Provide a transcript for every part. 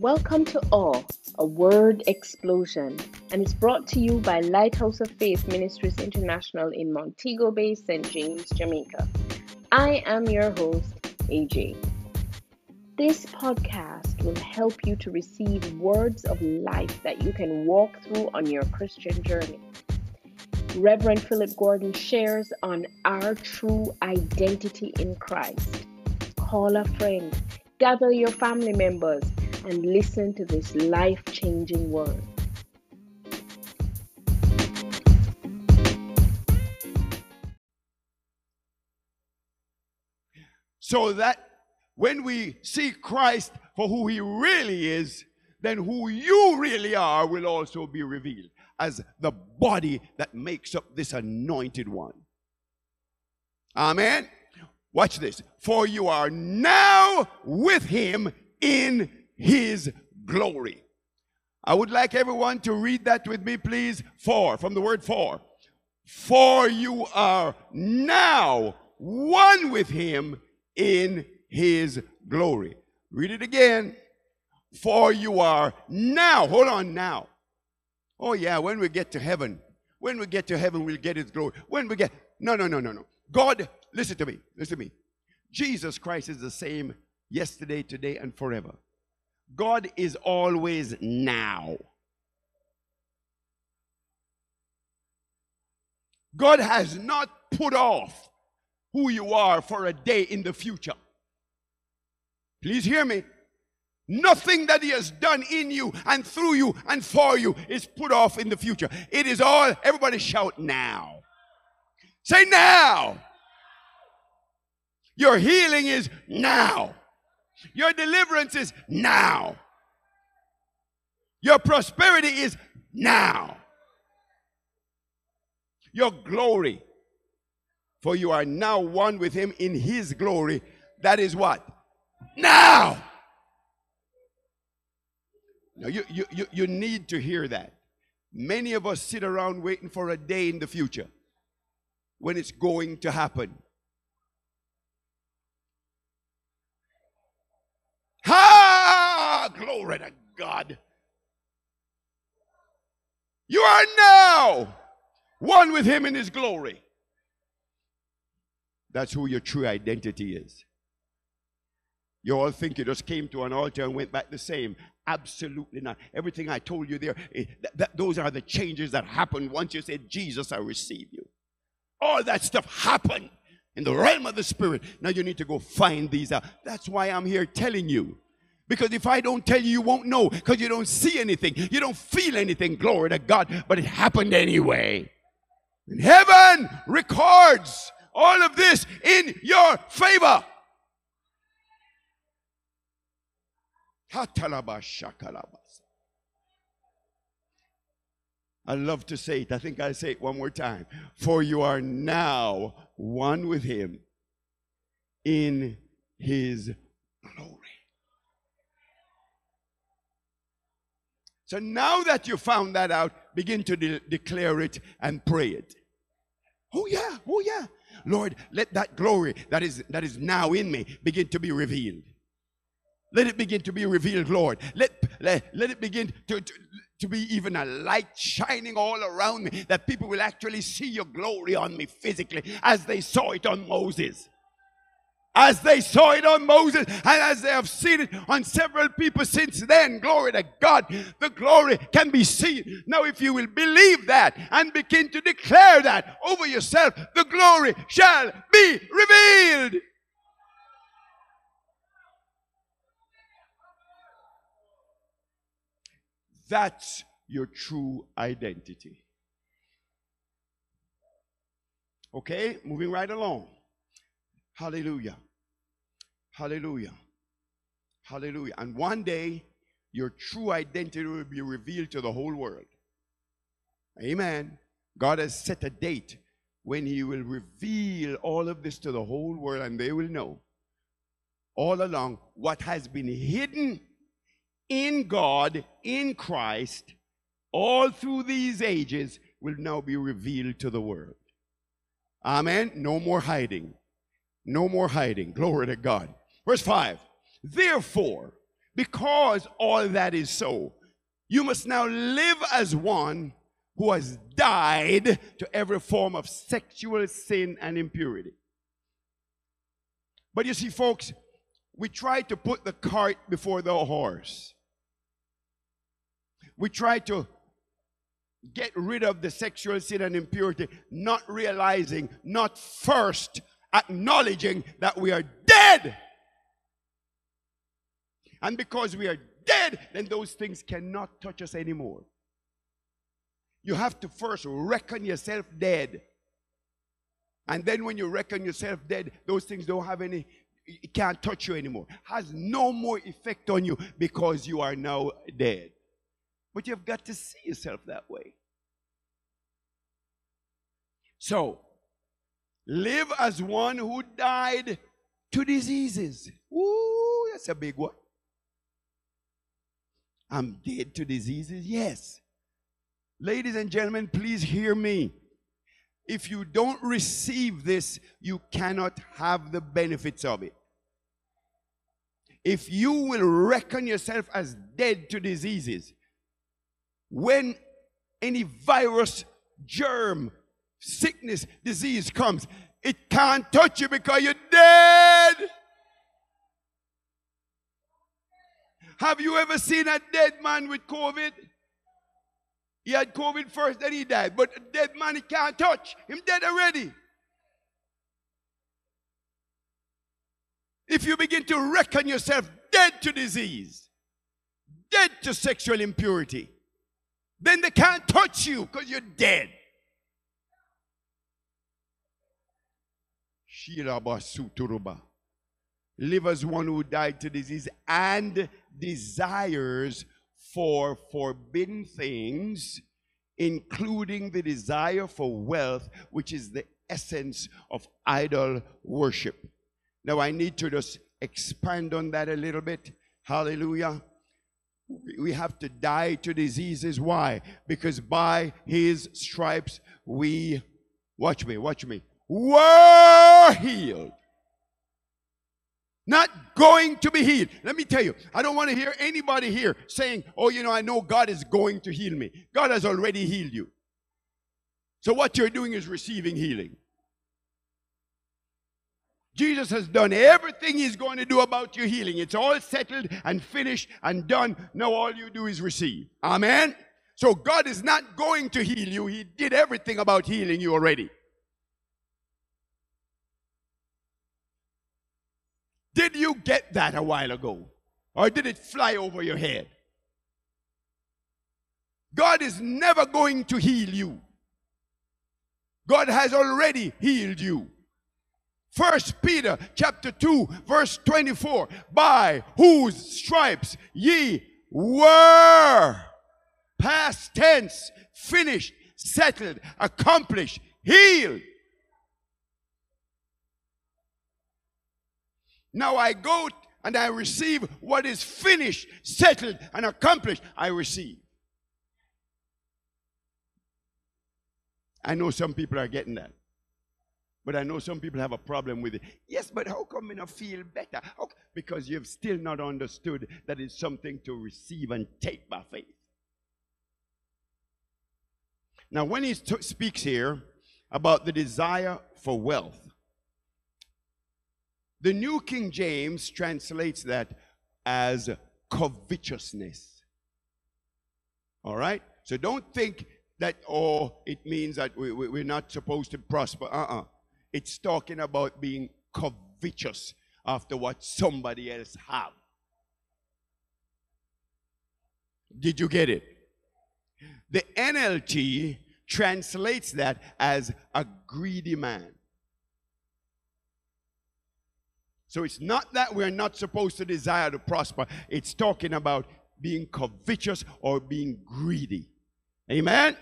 Welcome to All, a word explosion, and it's brought to you by Lighthouse of Faith Ministries International in Montego Bay, St. James, Jamaica. I am your host, AJ. This podcast will help you to receive words of life that you can walk through on your Christian journey. Reverend Philip Gordon shares on our true identity in Christ. Call a friend, gather your family members, and listen to this life changing word. So that when we see Christ for who he really is, then who you really are will also be revealed as the body that makes up this anointed one. Amen. Watch this. For you are now with him in his glory. I would like everyone to read that with me, please. For, from the word for. For you are now one with him in his glory. Read it again. For you are now, hold on now. Oh, yeah, when we get to heaven, when we get to heaven, we'll get his glory. When we get, no, no, no, no, no. God, listen to me, listen to me. Jesus Christ is the same yesterday, today, and forever. God is always now. God has not put off who you are for a day in the future. Please hear me. Nothing that He has done in you and through you and for you is put off in the future. It is all, everybody shout now. Say now. Your healing is now. Your deliverance is now. Your prosperity is now. Your glory. For you are now one with him in his glory. That is what? Now. Now you, you, you, you need to hear that. Many of us sit around waiting for a day in the future when it's going to happen. Glory to God. You are now one with Him in His glory. That's who your true identity is. You all think you just came to an altar and went back the same. Absolutely not. Everything I told you there, eh, are the changes that happened once you said, Jesus, I receive you. All that stuff happened in the realm of the spirit. Now you need to go find these out. That's why I'm here telling you. Because if I don't tell you, you won't know because you don't see anything. You don't feel anything. Glory to God. But it happened anyway. And heaven records all of this in your favor. I love to say it. I think I'll say it one more time. For you are now one with him in his glory. So now that you found that out, begin to de- declare it and pray it. Oh yeah, oh yeah. Lord, let that glory that is that is now in me begin to be revealed. Let it begin to be revealed, Lord. Let, let, let it begin to, to, to be even a light shining all around me that people will actually see your glory on me physically as they saw it on Moses. As they saw it on Moses and as they have seen it on several people since then, glory to God, the glory can be seen. Now, if you will believe that and begin to declare that over yourself, the glory shall be revealed. That's your true identity. Okay, moving right along. Hallelujah. Hallelujah. Hallelujah. And one day, your true identity will be revealed to the whole world. Amen. God has set a date when He will reveal all of this to the whole world, and they will know all along what has been hidden in God, in Christ, all through these ages will now be revealed to the world. Amen. No more hiding. No more hiding. Glory to God. Verse 5. Therefore, Because all that is so, you must now live as one who has died to every form of sexual sin and impurity. But you see, folks, we try to put the cart before the horse. We try to get rid of the sexual sin and impurity, not realizing, not first acknowledging that we are dead. And because we are dead, then those things cannot touch us anymore. You have to first reckon yourself dead. And then when you reckon yourself dead, those things don't have any, it can't touch you anymore. Has no more effect on you because you are now dead. But you've got to see yourself that way. So, live as one who died to diseases. Ooh, that's a big one. I'm dead to diseases? Yes. Ladies and gentlemen, please hear me. If you don't receive this, you cannot have the benefits of it. If you will reckon yourself as dead to diseases, when any virus, germ, sickness, disease comes, it can't touch you because you're dead. Have you ever seen a dead man with COVID? He had COVID first, then he died. But a dead man he can't touch. Him dead already. If you begin to reckon yourself dead to disease, dead to sexual impurity, then they can't touch you because you're dead. Live as one who died to disease and desires for forbidden things, including the desire for wealth, which is the essence of idol worship. Now, I need to just expand on that a little bit. Hallelujah. We have to die to diseases. Why? Because by his stripes we, watch me, watch me, were healed not going to be healed. Let me tell you, I don't want to hear anybody here saying, Oh, you know, I know God is going to heal me. God has already healed you. So what you're doing is receiving healing. Jesus has done everything he's going to do about your healing. It's all settled and finished and done. Now all you do is receive. Amen. So God is not going to heal you. He did everything about healing you already. Did you get that a while ago? Or did it fly over your head? God is never going to heal you. God has already healed you. First Peter chapter 2 verse 24 by whose stripes ye were past tense finished settled accomplished healed Now I go and I receive what is finished, settled, and accomplished. I receive. I know some people are getting that. But I know some people have a problem with it. Yes, but how come I feel better? How? Because you've still not understood that it's something to receive and take by faith. Now, when he speaks here about the desire for wealth, the New King James translates that as covetousness. All right? So don't think that, oh, it means that we, we, we're not supposed to prosper. Uh uh-uh. uh It's talking about being covetous after what somebody else have. Did you get it? The NLT translates that as a greedy man. So it's not that we're not supposed to desire to prosper, it's talking about being covetous or being greedy. Amen?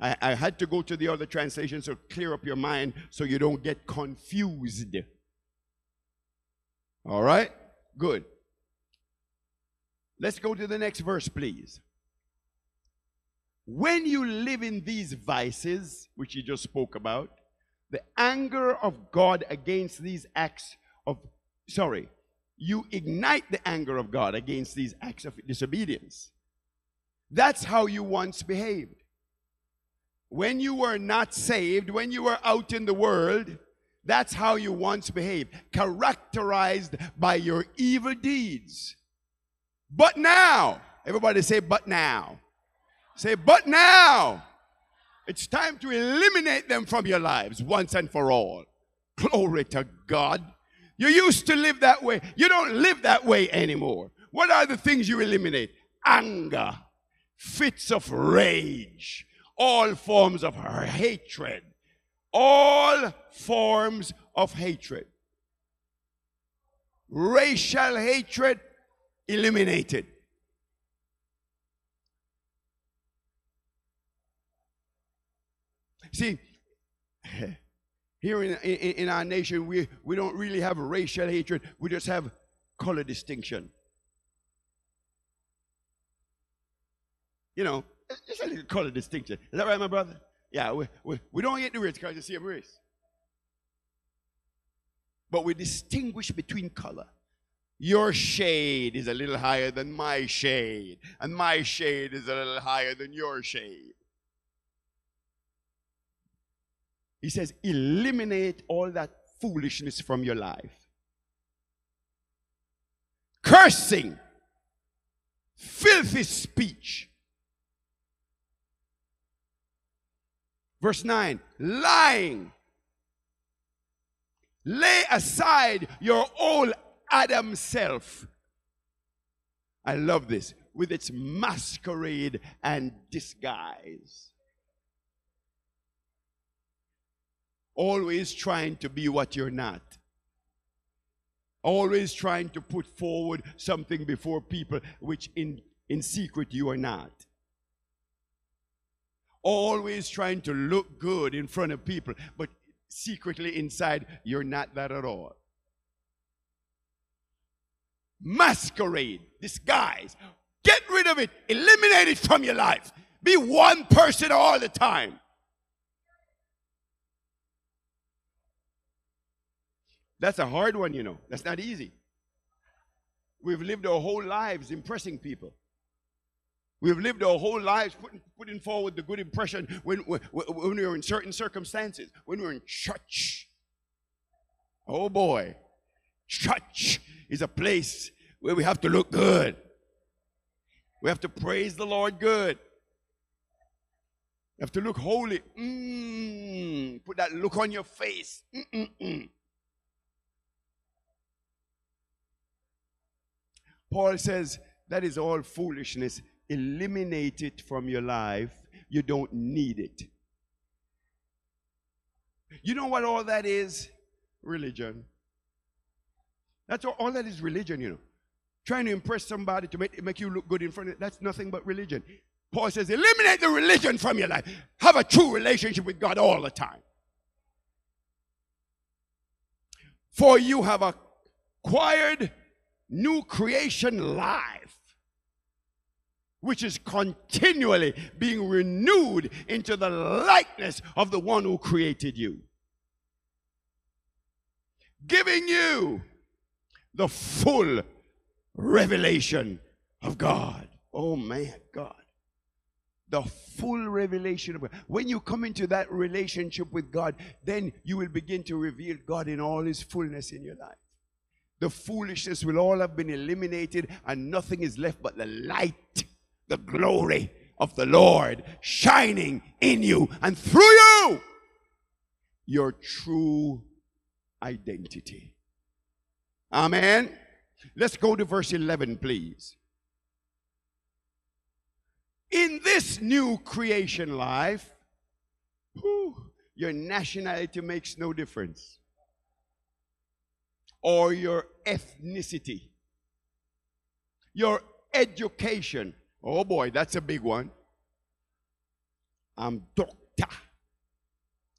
I, I, had to go to the other translation so clear up your mind so you don't get confused. All right? Good. Let's go to the next verse, please. When you live in these vices, which you just spoke about, the anger of God against these acts of sorry, you ignite the anger of God against these acts of disobedience. That's how you once behaved. When you were not saved, when you were out in the world, that's how you once behaved, characterized by your evil deeds. But now, everybody say, but now. Say, but now. It's time to eliminate them from your lives once and for all. Glory to God. You used to live that way. You don't live that way anymore. What are the things you eliminate? Anger, fits of rage, all forms of hatred, all forms of hatred. Racial hatred eliminated. See, here in, in, in, our nation, we, we don't really have racial hatred, we just have color distinction. You know, just a little color distinction. Is that right, my brother? Yeah, we, we, we don't get the race because you see a race. But we distinguish between color. Your shade is a little higher than my shade, and my shade is a little higher than your shade. He says, eliminate all that foolishness from your life. Cursing, filthy speech, Verse 9 lying. Lay aside your old Adam self. I love this with its masquerade and disguise. Always trying to be what you're not. Always trying to put forward something before people which in, in secret you are not always trying to look good in front of people, but secretly inside, you're not that at all. Masquerade, disguise. Get rid of it, eliminate it from your life. Be one person all the time. That's a hard one, you know. That's not easy. We've lived our whole lives impressing people. We've lived our whole lives putting, putting forward the good impression when, when, when we are in certain circumstances, when we're in church. Oh boy, church is a place where we have to look good. We have to praise the Lord good. You have to look holy. Mm, put that look on your face. Mm-mm-mm. Paul says that is all foolishness eliminate it from your life. You don't need it. You know what all that is? Religion. That's all, all that is religion, you know. Trying to impress somebody to make, make you look good in front of that's nothing but religion. Paul says, eliminate the religion from your life. Have a true relationship with God all the time. For you have acquired new creation life which is continually being renewed into the likeness of the one who created you. Giving you the full revelation of God. Oh man, God. The full revelation of God. When you come into that relationship with God, then you will begin to reveal God in all his fullness in your life. The foolishness will all have been eliminated, and nothing is left but the light the glory of the Lord shining in you and through you your true identity. Amen. Let's go to verse 11, please. In this new creation life, whew, your nationality makes no difference, or your ethnicity, your education, Oh boy, that's a big one. I'm Doctor,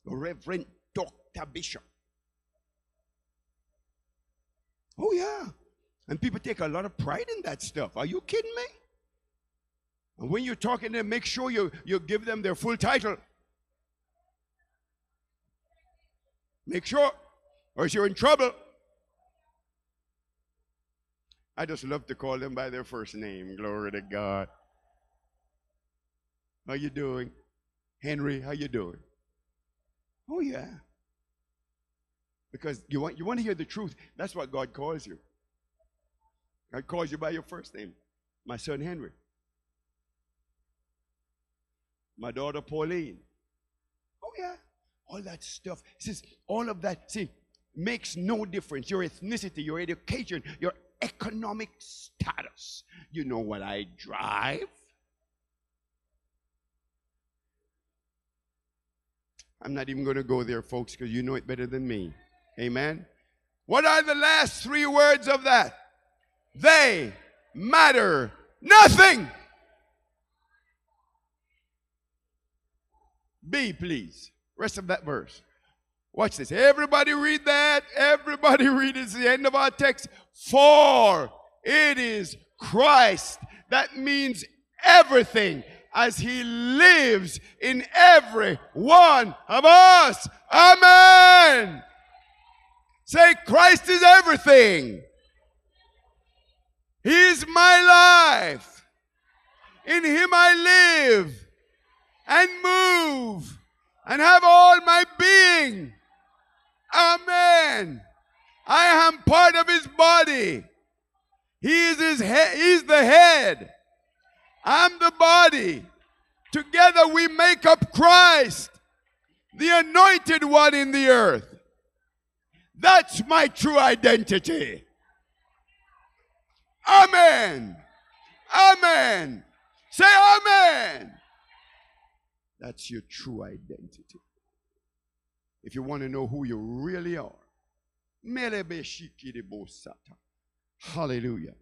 Reverend Dr. Bishop. Oh, yeah. And people take a lot of pride in that stuff. Are you kidding me? And when you're talking to them, make sure you, you give them their full title. Make sure, or else you're in trouble. I just love to call them by their first name. Glory to God. How you doing? Henry, how you doing? Oh yeah. Because you want you want to hear the truth. That's what God calls you. God calls you by your first name. My son Henry. My daughter Pauline. Oh yeah. All that stuff. Says all of that, see, makes no difference. Your ethnicity, your education, your economic status. You know what I drive? I'm not even going to go there, folks, because you know it better than me. Amen. What are the last three words of that? They matter nothing. B, please. Rest of that verse. Watch this. Everybody read that. Everybody read it. It's the end of our text. For it is Christ. That means everything as he lives in every one of us. Amen. Say, Christ is everything. He is my life. In him I live and move and have all my being. Amen. I am part of his body. He is his head. He's the head. I'm the body. Together we make up Christ, the anointed one in the earth. That's my true identity. Amen. Amen. Say amen. That's your true identity. If you want to know who you really are, hallelujah.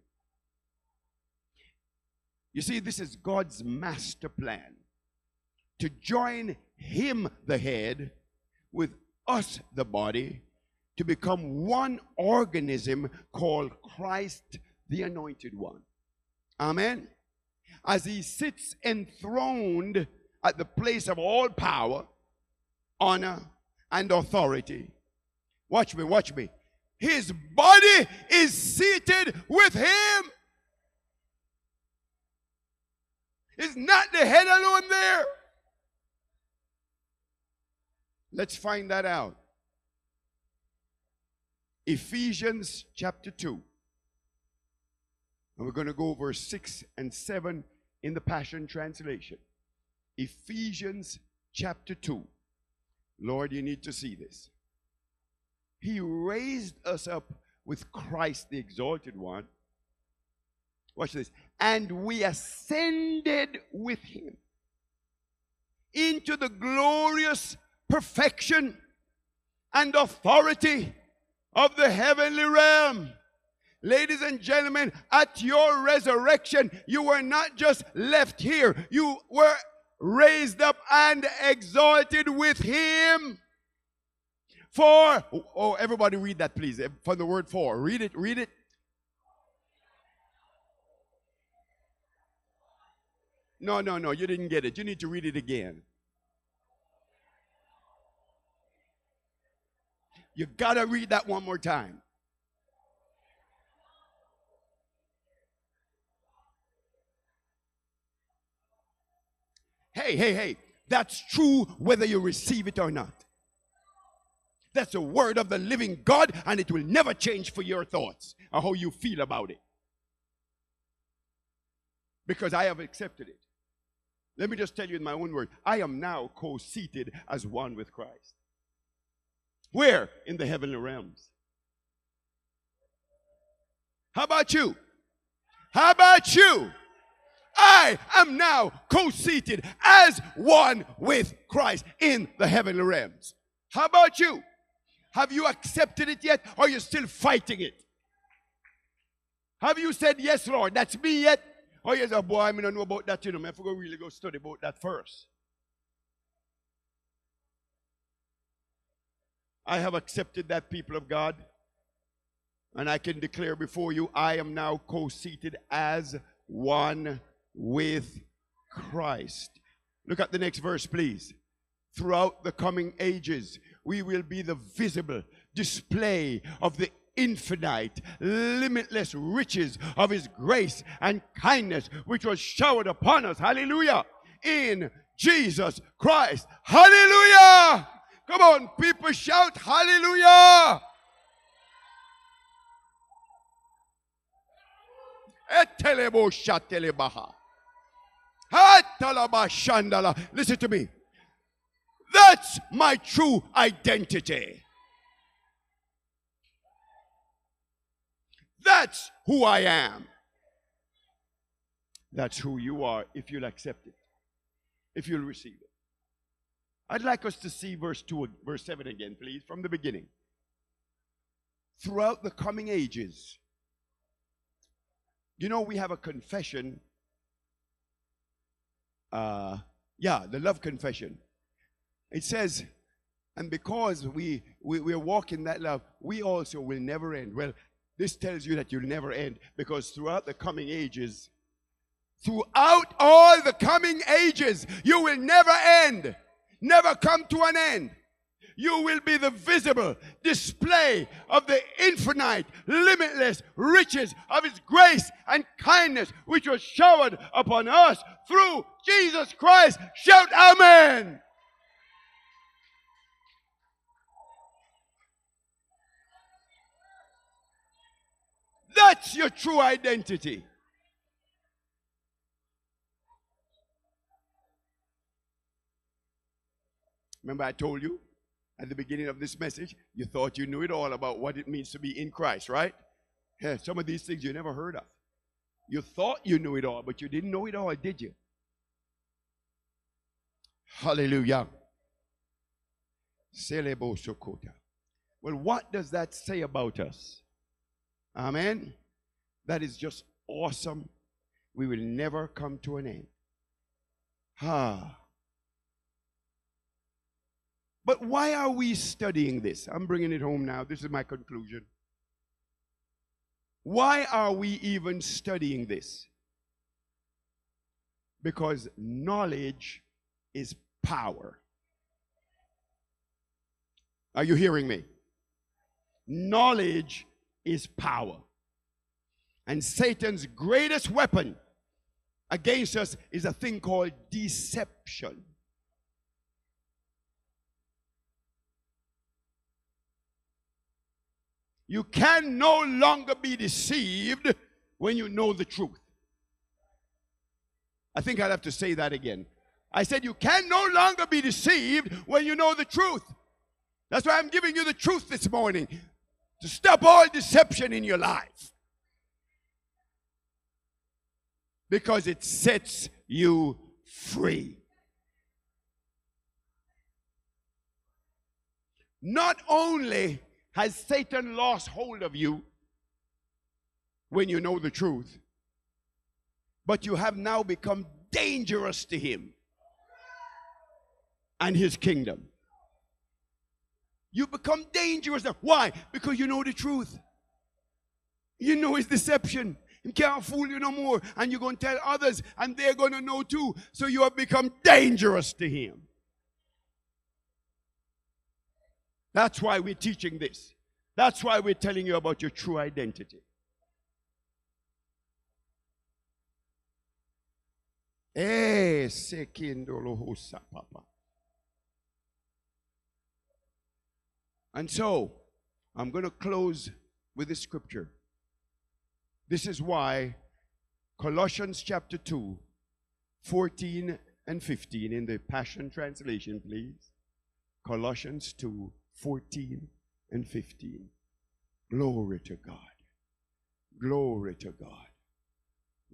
You see, this is God's master plan to join Him, the head, with us, the body, to become one organism called Christ, the Anointed One. Amen. As He sits enthroned at the place of all power, honor, and authority. Watch me, watch me. His body is seated with Him. Is not the head alone there? Let's find that out. Ephesians chapter 2. And we're going to go over 6 and 7 in the Passion Translation. Ephesians chapter 2. Lord, you need to see this. He raised us up with Christ, the exalted one. Watch this and we ascended with him into the glorious perfection and authority of the heavenly realm. Ladies and gentlemen, at your resurrection, you were not just left here, you were raised up and exalted with him. For, oh, everybody read that, please, eh, from the word for. Read it, read it. No, no, no, you didn't get it. You need to read it again. You got to read that one more time. Hey, hey, hey, that's true whether you receive it or not. That's the word of the living God, and it will never change for your thoughts or how you feel about it. Because I have accepted it. Let me just tell you in my own word I am now co seated as one with Christ. Where? In the heavenly realms. How about you? How about you? I am now co seated as one with Christ in the heavenly realms. How about you? Have you accepted it yet or are you still fighting it? Have you said, Yes, Lord, that's me yet? Oh, yes, a boy, I mean, I know about that, you know. I have to go really go study about that first. I have accepted that, people of God. And I can declare before you, I am now co seated as one with Christ. Look at the next verse, please. Throughout the coming ages, we will be the visible display of the infinite, limitless riches of his grace and kindness, which was showered upon us. Hallelujah. In Jesus Christ. Hallelujah. Come on, people shout hallelujah. Etelebo shatelebaha. Listen to me. That's my true identity. That's who I am. That's who you are if you'll accept it, if you'll receive it. I'd like us to see verse 2, verse 7 again, please, from the beginning. Throughout the coming ages, you know, we have a confession. Uh, yeah, the love confession. It says, and because we, we, we're walking that love, we also will never end. Well, this tells you that you'll never end because throughout the coming ages, throughout all the coming ages, you will never end, never come to an end. You will be the visible display of the infinite, limitless riches of His grace and kindness, which was showered upon us through Jesus Christ. Shout Amen. That's your true identity. Remember, I told you at the beginning of this message, you thought you knew it all about what it means to be in Christ, right? Yeah, some of these things you never heard of. You thought you knew it all, but you didn't know it all, did you? Hallelujah. Well, what does that say about us? Amen. That is just awesome. We will never come to an end. Ah. But why are we studying this? I'm bringing it home now. This is my conclusion. Why are we even studying this? Because knowledge is power. Are you hearing me? Knowledge is power. And Satan's greatest weapon against us is a thing called deception. You can no longer be deceived when you know the truth. I think I'll have to say that again. I said, You can no longer be deceived when you know the truth. That's why I'm giving you the truth this morning to stop all deception in your life. Because it sets you free. Not only has Satan lost hold of you when you know the truth, but you have now become dangerous to him and his kingdom. You become dangerous. Why? Because you know the truth. You know his deception. He can't fool you no more. And you're going to tell others, and they're going to know too. So you have become dangerous to him. That's why we're teaching this. That's why we're telling you about your true identity. Eh. And so, I'm going to close with this scripture. This is why Colossians chapter 2, 14 and 15 in the Passion Translation, please. Colossians 2, 14 and 15. Glory to God. Glory to God.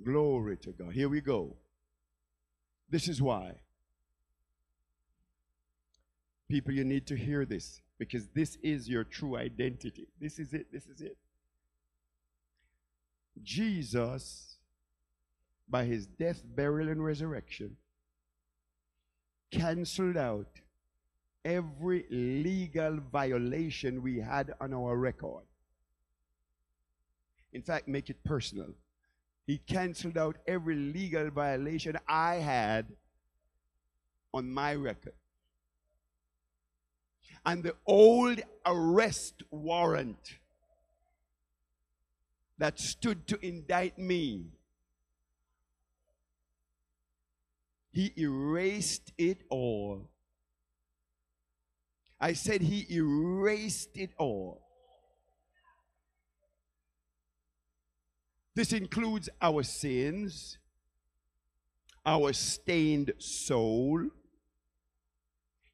Glory to God. Here we go. This is why. People, you need to hear this because this is your true identity. This is it. This is it. Jesus, by his death, burial, and resurrection, canceled out every legal violation we had on our record. In fact, make it personal. He canceled out every legal violation I had on my record. And the old arrest warrant that stood to indict me. He erased it all. I said he erased it all. This includes our sins, our stained soul.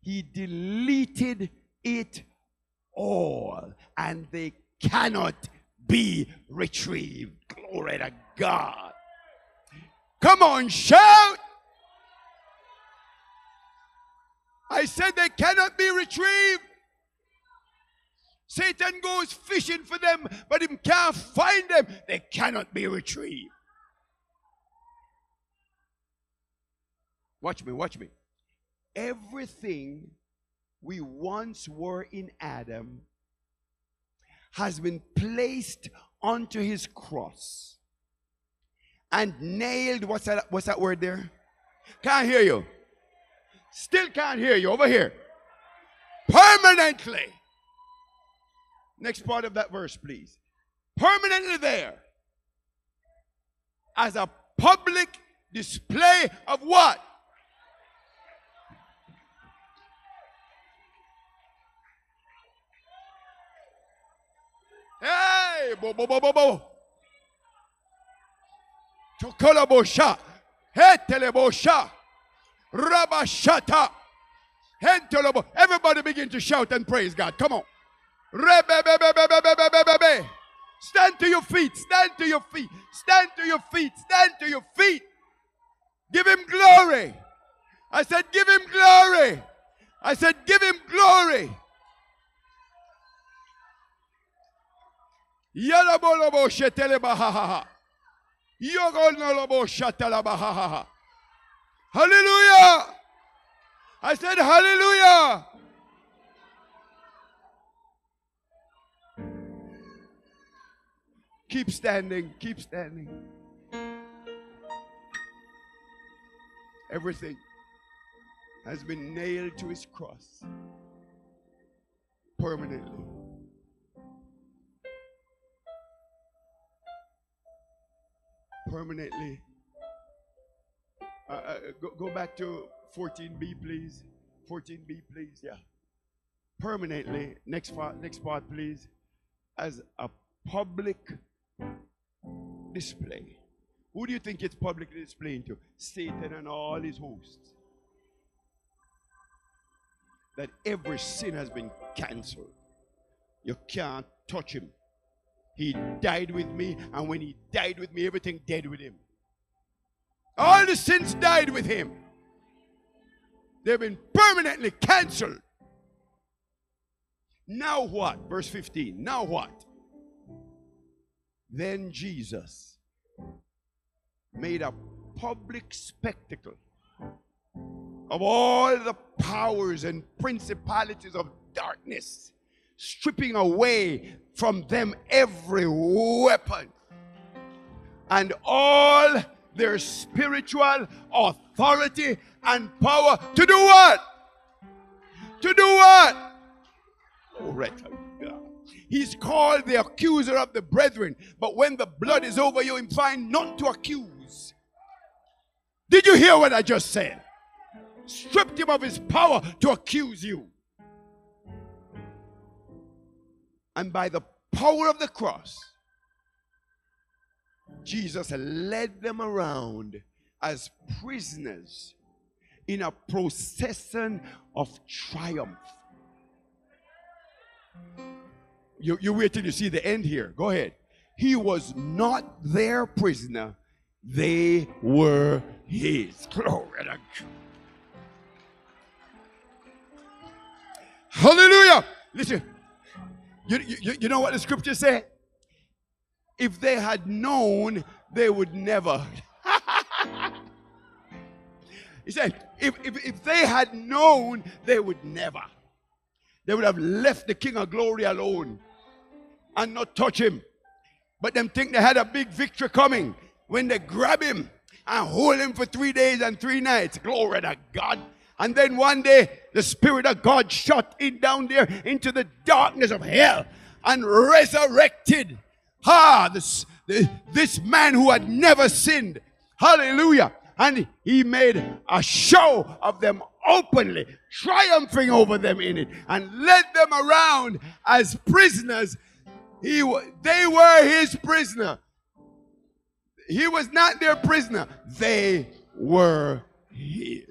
He deleted it all, and they cannot be retrieved. Glory to God. Come on, shout. I said they cannot be retrieved. Satan goes fishing for them, but he can't find them. They cannot be retrieved. Watch me, watch me. Everything we once were in Adam has been placed onto his cross and nailed. What's that, what's that word there? Can't hear you. Still can't hear you. Over here. Permanently. Next part of that verse, please. Permanently there. As a public display of what? Hey, bo bo bo bo bo. Chokola bosha. Rabashata. Hentolobo. Everybody begin to shout and praise God. Come on. Stand to your feet. Stand to your feet. Stand to your feet. Stand to your feet. Give him glory. I said, give him glory. I said, give him glory. Yalabolobo shetele bahaha. Yogonolobo shatala bahaha. Hallelujah. I said, hallelujah. Keep standing, keep standing. Everything has been nailed to his cross permanently. Permanently. Uh, uh, go, go back to 14b, please. 14b, please. Yeah. Permanently. Next part, next part, please. As a public display. Who do you think it's publicly displaying to? Satan and all his hosts. That every sin has been cancelled. You can't touch him. He died with me, and when he died with me, everything died with him. All the sins died with him. They've been permanently cancelled. Now what? Verse 15. Now what? Then Jesus made a public spectacle of all the powers and principalities of darkness, stripping away from them every weapon and all their spiritual authority and power to do what? To do what? Oh, God. He's called the accuser of the brethren, but when the blood is over you, him find none to accuse. Did you hear what I just said? Stripped him of his power to accuse you. And by the power of the cross, Jesus led them around as prisoners in a procession of triumph. You, you wait till you see the end here. Go ahead. He was not their prisoner, they were his. Glory to. Hallelujah. Listen, you, you, you know what the scripture said? If they had known, they would never. he said, if, if, if they had known, they would never. They would have left the King of Glory alone and not touch him. But them think they had a big victory coming when they grab him and hold him for three days and three nights. Glory to God. And then one day, the Spirit of God shot in down there into the darkness of hell and resurrected Ah, this, this man who had never sinned. Hallelujah. And he made a show of them openly, triumphing over them in it, and led them around as prisoners. He, they were his prisoner. He was not their prisoner. They were his.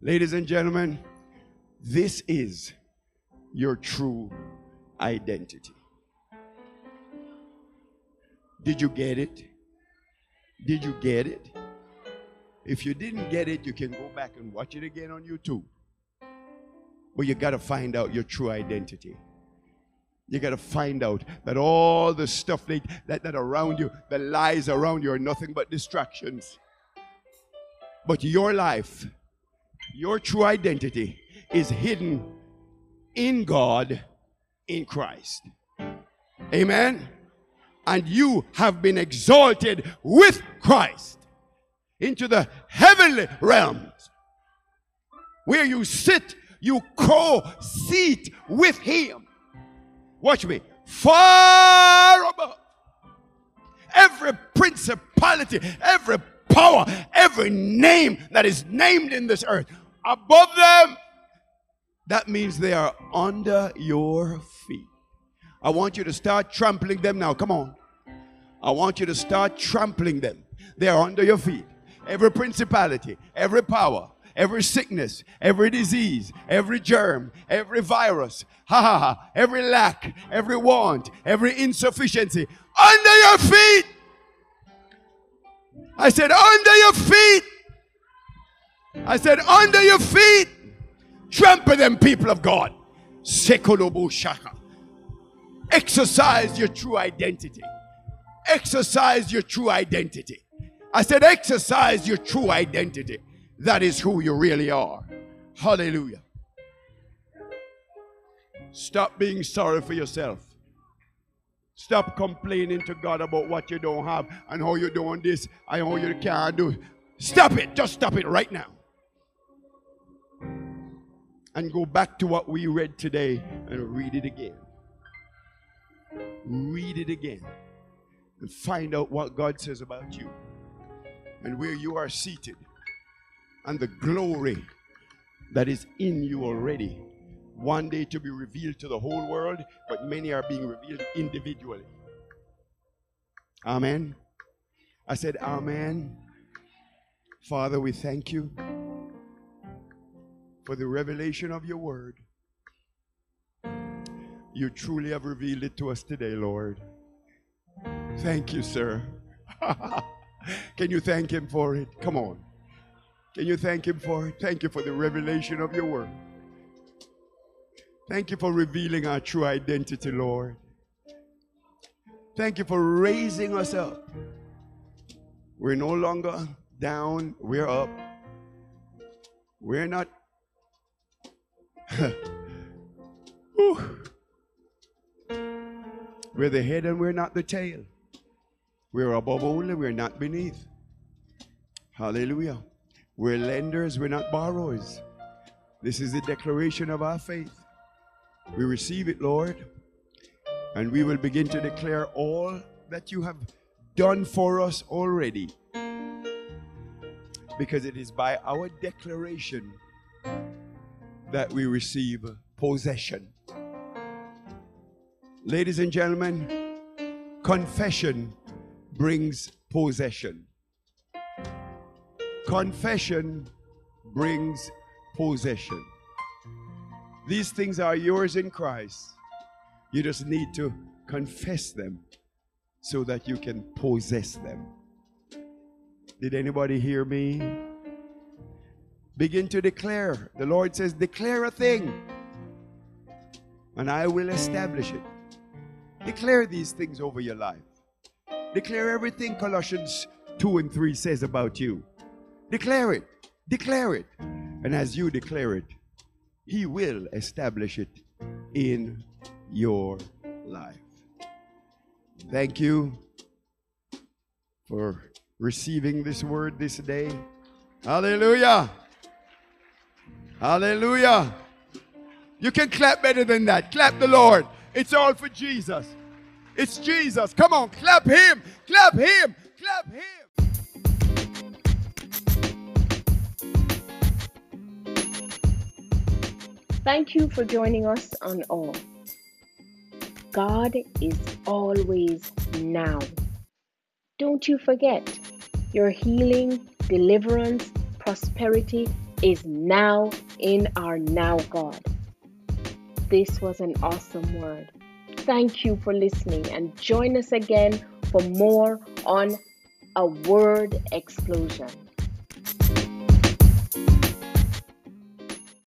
Ladies and gentlemen, this is your true identity. Did you get it? Did you get it? If you didn't get it, you can go back and watch it again on YouTube. But you got to find out your true identity. You got to find out that all the stuff that, that, that around you, the lies around you, are nothing but distractions. But your life, your true identity, is hidden in God in Christ. Amen. And you have been exalted with Christ into the heavenly realms where you sit, you co seat with Him. Watch me. Far above every principality, every power, every name that is named in this earth. Above them that means they are under your feet. I want you to start trampling them now. Come on. I want you to start trampling them. They are under your feet. Every principality, every power, every sickness, every disease, every germ, every virus, ha ha ha, every lack, every want, every insufficiency, under your feet. I said, under your feet. I said, under your feet. Trample them, people of God. Shaka. Exercise your true identity. Exercise your true identity. I said, exercise your true identity. That is who you really are. Hallelujah. Stop being sorry for yourself. Stop complaining to God about what you don't have and how you're doing this and how you can't do. Stop it. Just stop it right now and go back to what we read today and read it again. Read it again and find out what God says about you and where you are seated and the glory that is in you already. One day to be revealed to the whole world, but many are being revealed individually. Amen. I said, Amen. Father, we thank you for the revelation of your word. You truly have revealed it to us today, Lord. Thank you, sir. Can you thank him for it? Come on. Can you thank him for it? Thank you for the revelation of your word. Thank you for revealing our true identity, Lord. Thank you for raising us up. We're no longer down, we're up. We're not we're the head and we're not the tail. We're above only, we're not beneath. Hallelujah. We're lenders, we're not borrowers. This is the declaration of our faith. We receive it, Lord, and we will begin to declare all that you have done for us already. Because it is by our declaration that we receive possession. Ladies and gentlemen, confession brings possession. Confession brings possession. These things are yours in Christ. You just need to confess them so that you can possess them. Did anybody hear me? Begin to declare. The Lord says, Declare a thing, and I will establish it. Declare these things over your life. Declare everything Colossians 2 and 3 says about you. Declare it. Declare it. And as you declare it, He will establish it in your life. Thank you for receiving this word this day. Hallelujah. Hallelujah. You can clap better than that. Clap the Lord. It's all for Jesus. It's Jesus. Come on, clap him. Clap him. Clap him. Thank you for joining us on All. God is always now. Don't you forget, your healing, deliverance, prosperity is now in our now God. This was an awesome word. Thank you for listening and join us again for more on a word explosion.